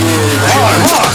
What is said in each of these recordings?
Hard, hard.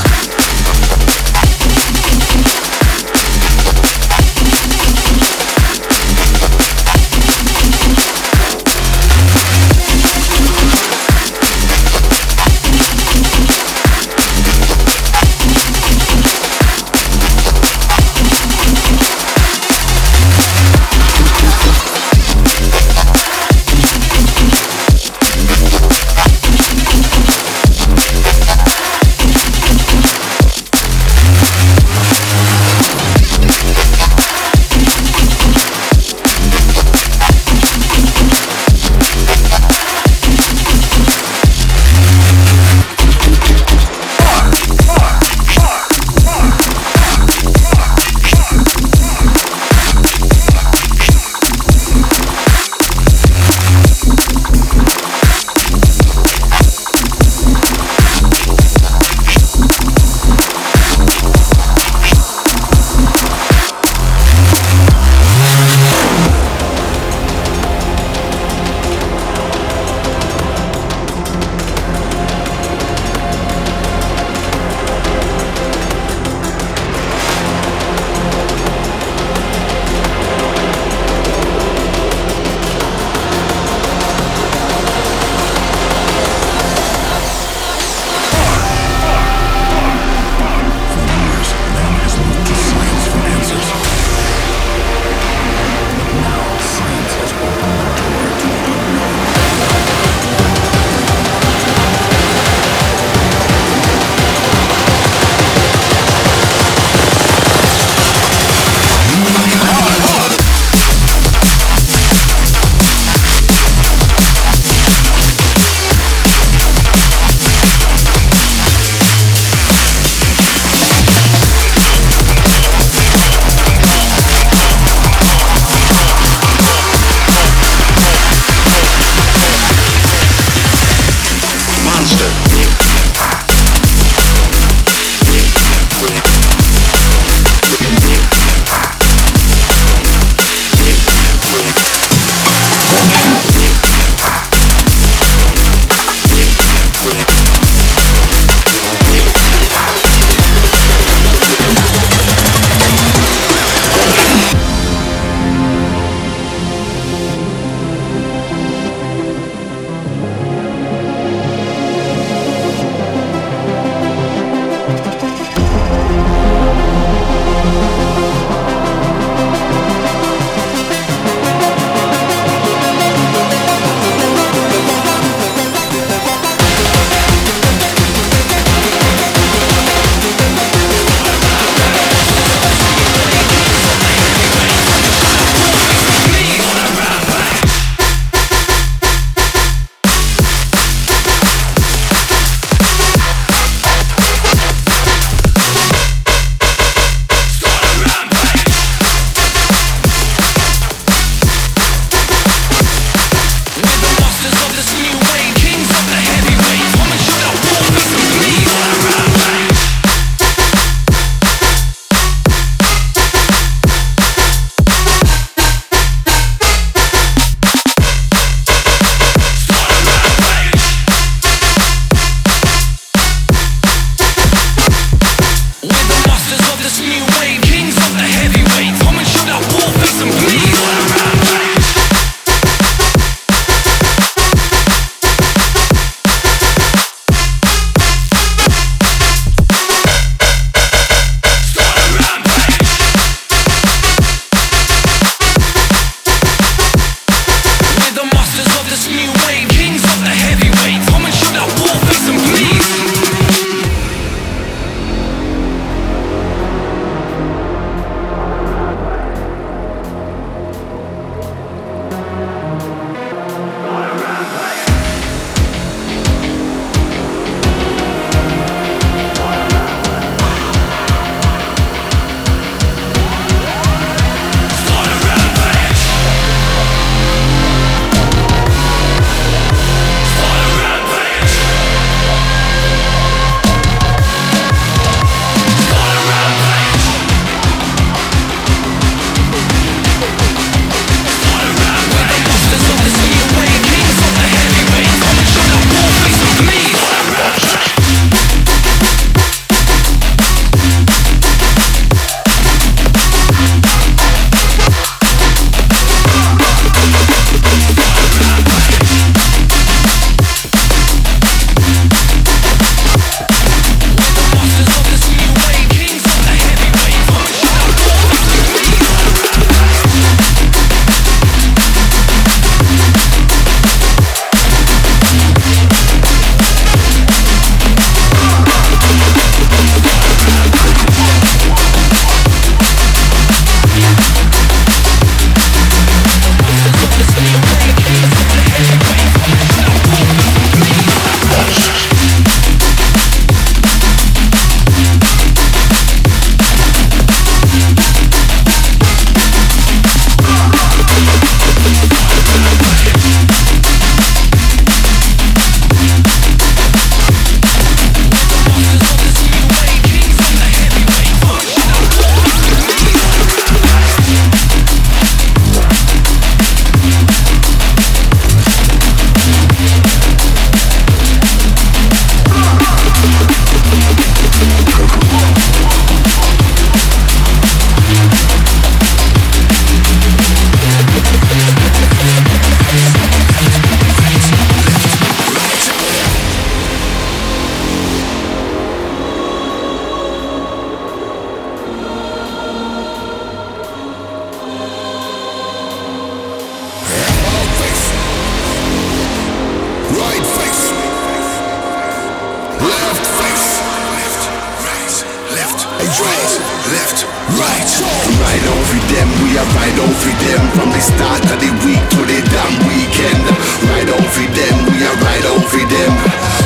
right, left, right. Right over them, we are right over them. From the start of the week to the damn weekend. Right over them, we are right over them.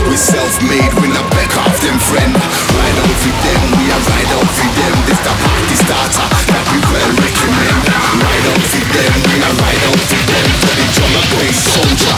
We self-made, we not back off them friend. Right over them, we are right over them. This the party starter that we well recommend. Right over them, we are right over them. To the drummer, great soldier.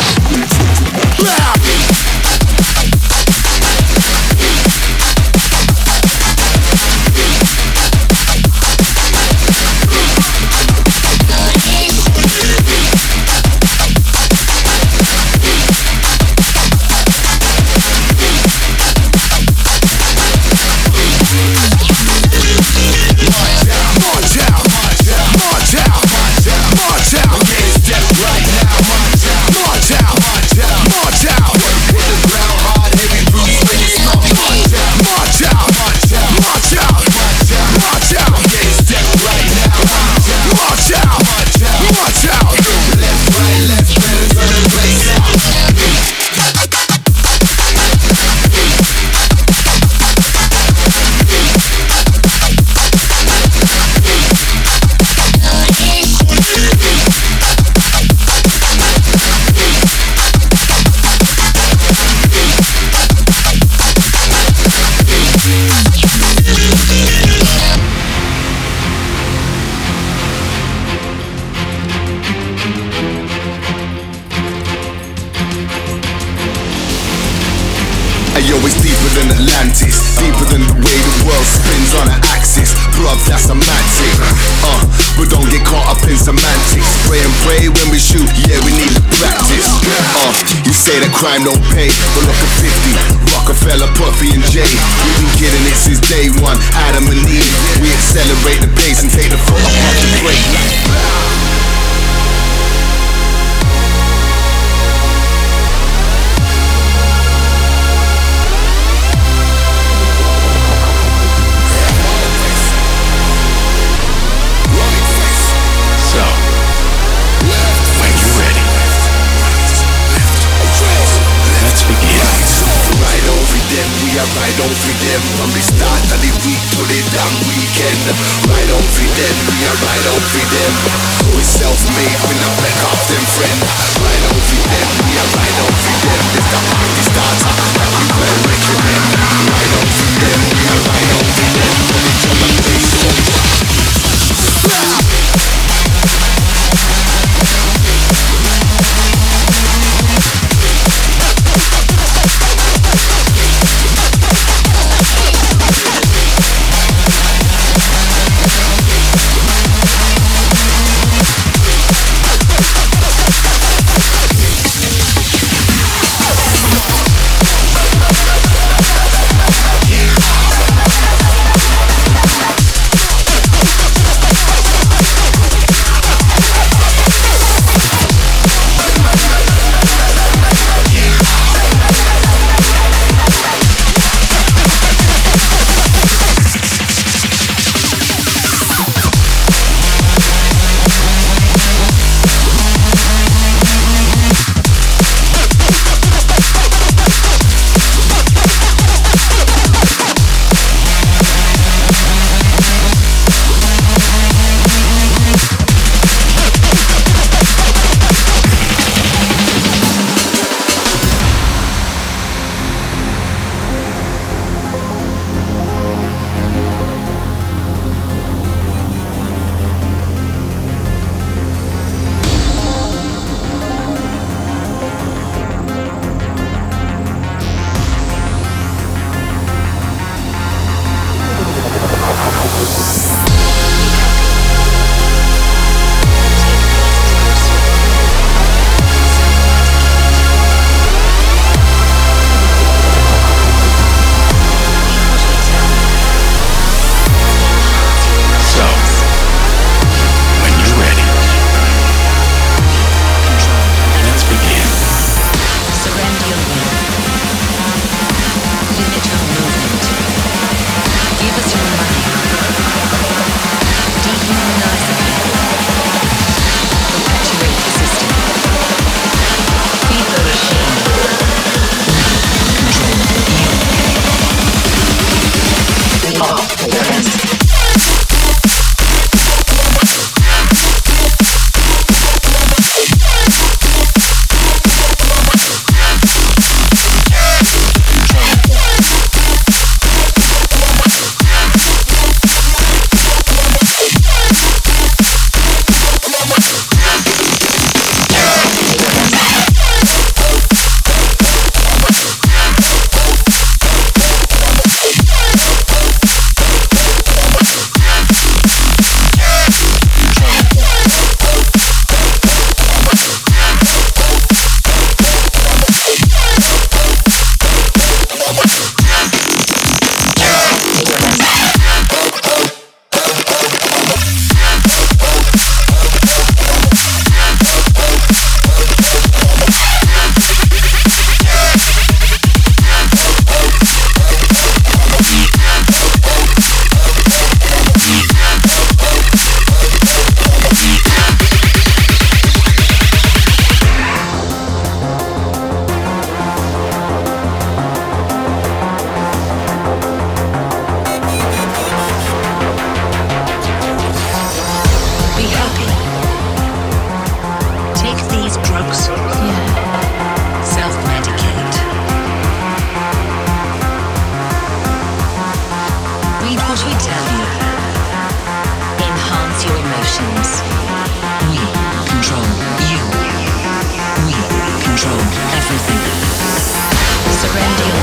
Things on an axis, bruv, that's a magic. Uh, but don't get caught up in semantics. Pray and pray when we shoot, yeah, we need to practice. Uh, you say that crime don't pay, but look at 50, Rockefeller, Puffy, and Jay. We've been getting it since day one, Adam and Eve. We accelerate the pace and take the foot off the brake. Ride on for them. From the start of the week to the damn weekend. Ride on for them, we are ride on for them. We self-made, we not back off them friend. Ride on for them, we are ride on for them. This the party starter, that we well recommend. Ride on for them, we are ride on for them. Put the drum and experiments Surrender.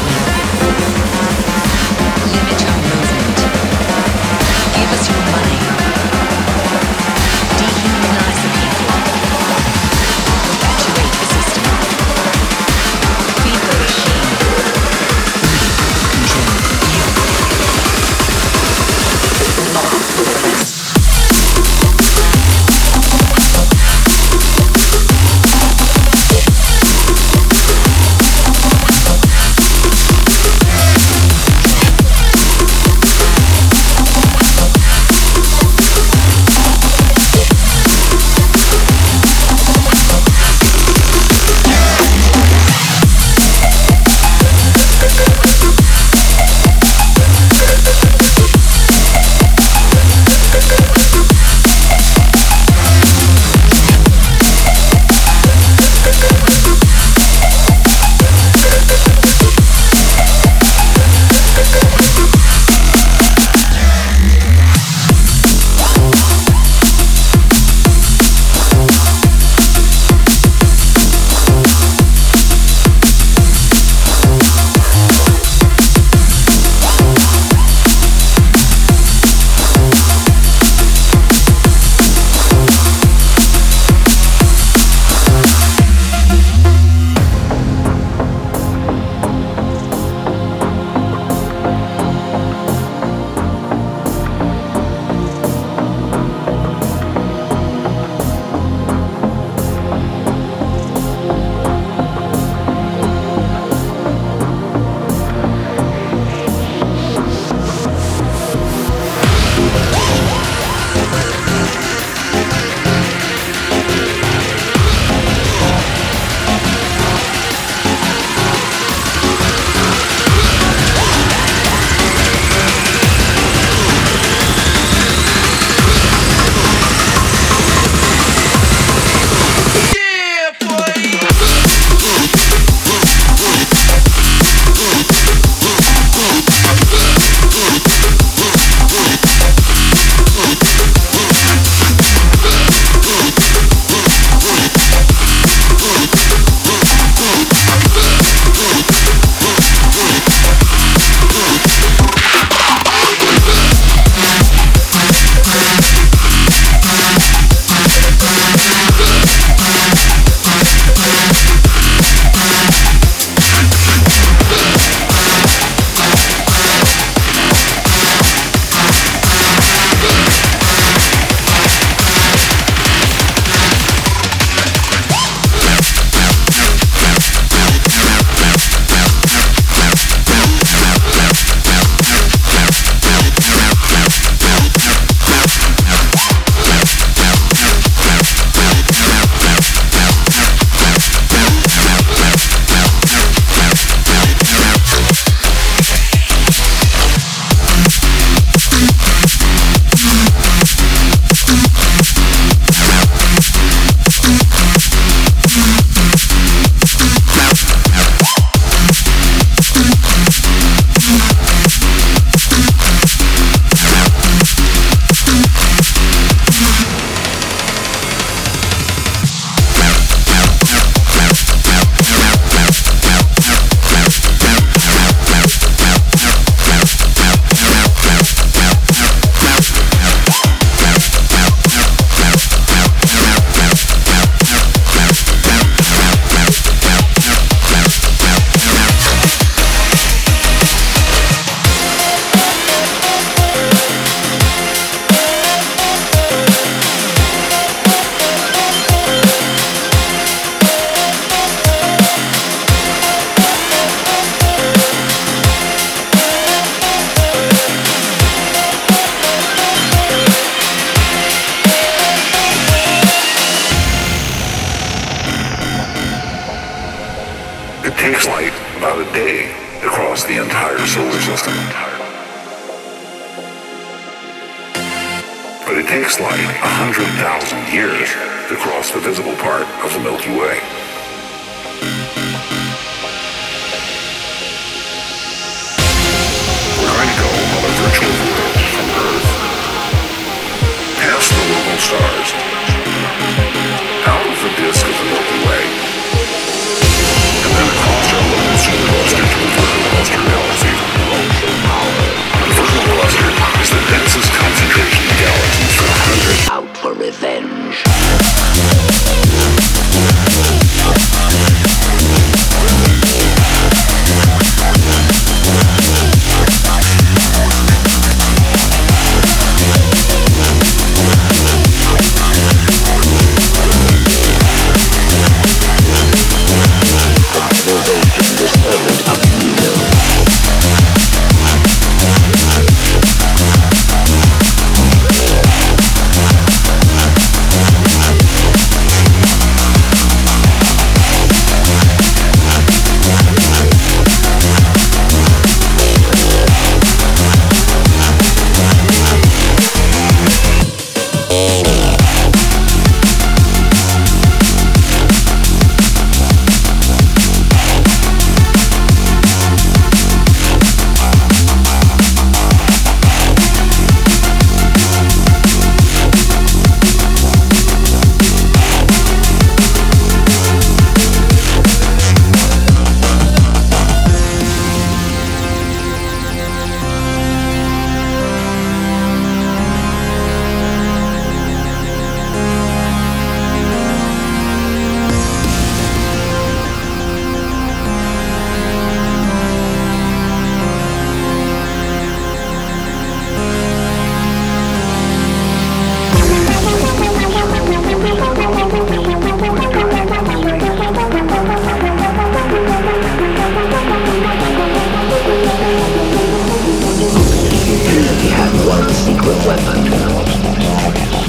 with weapon,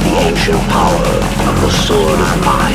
the ancient power of the sword of mind.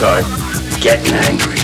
Start getting angry.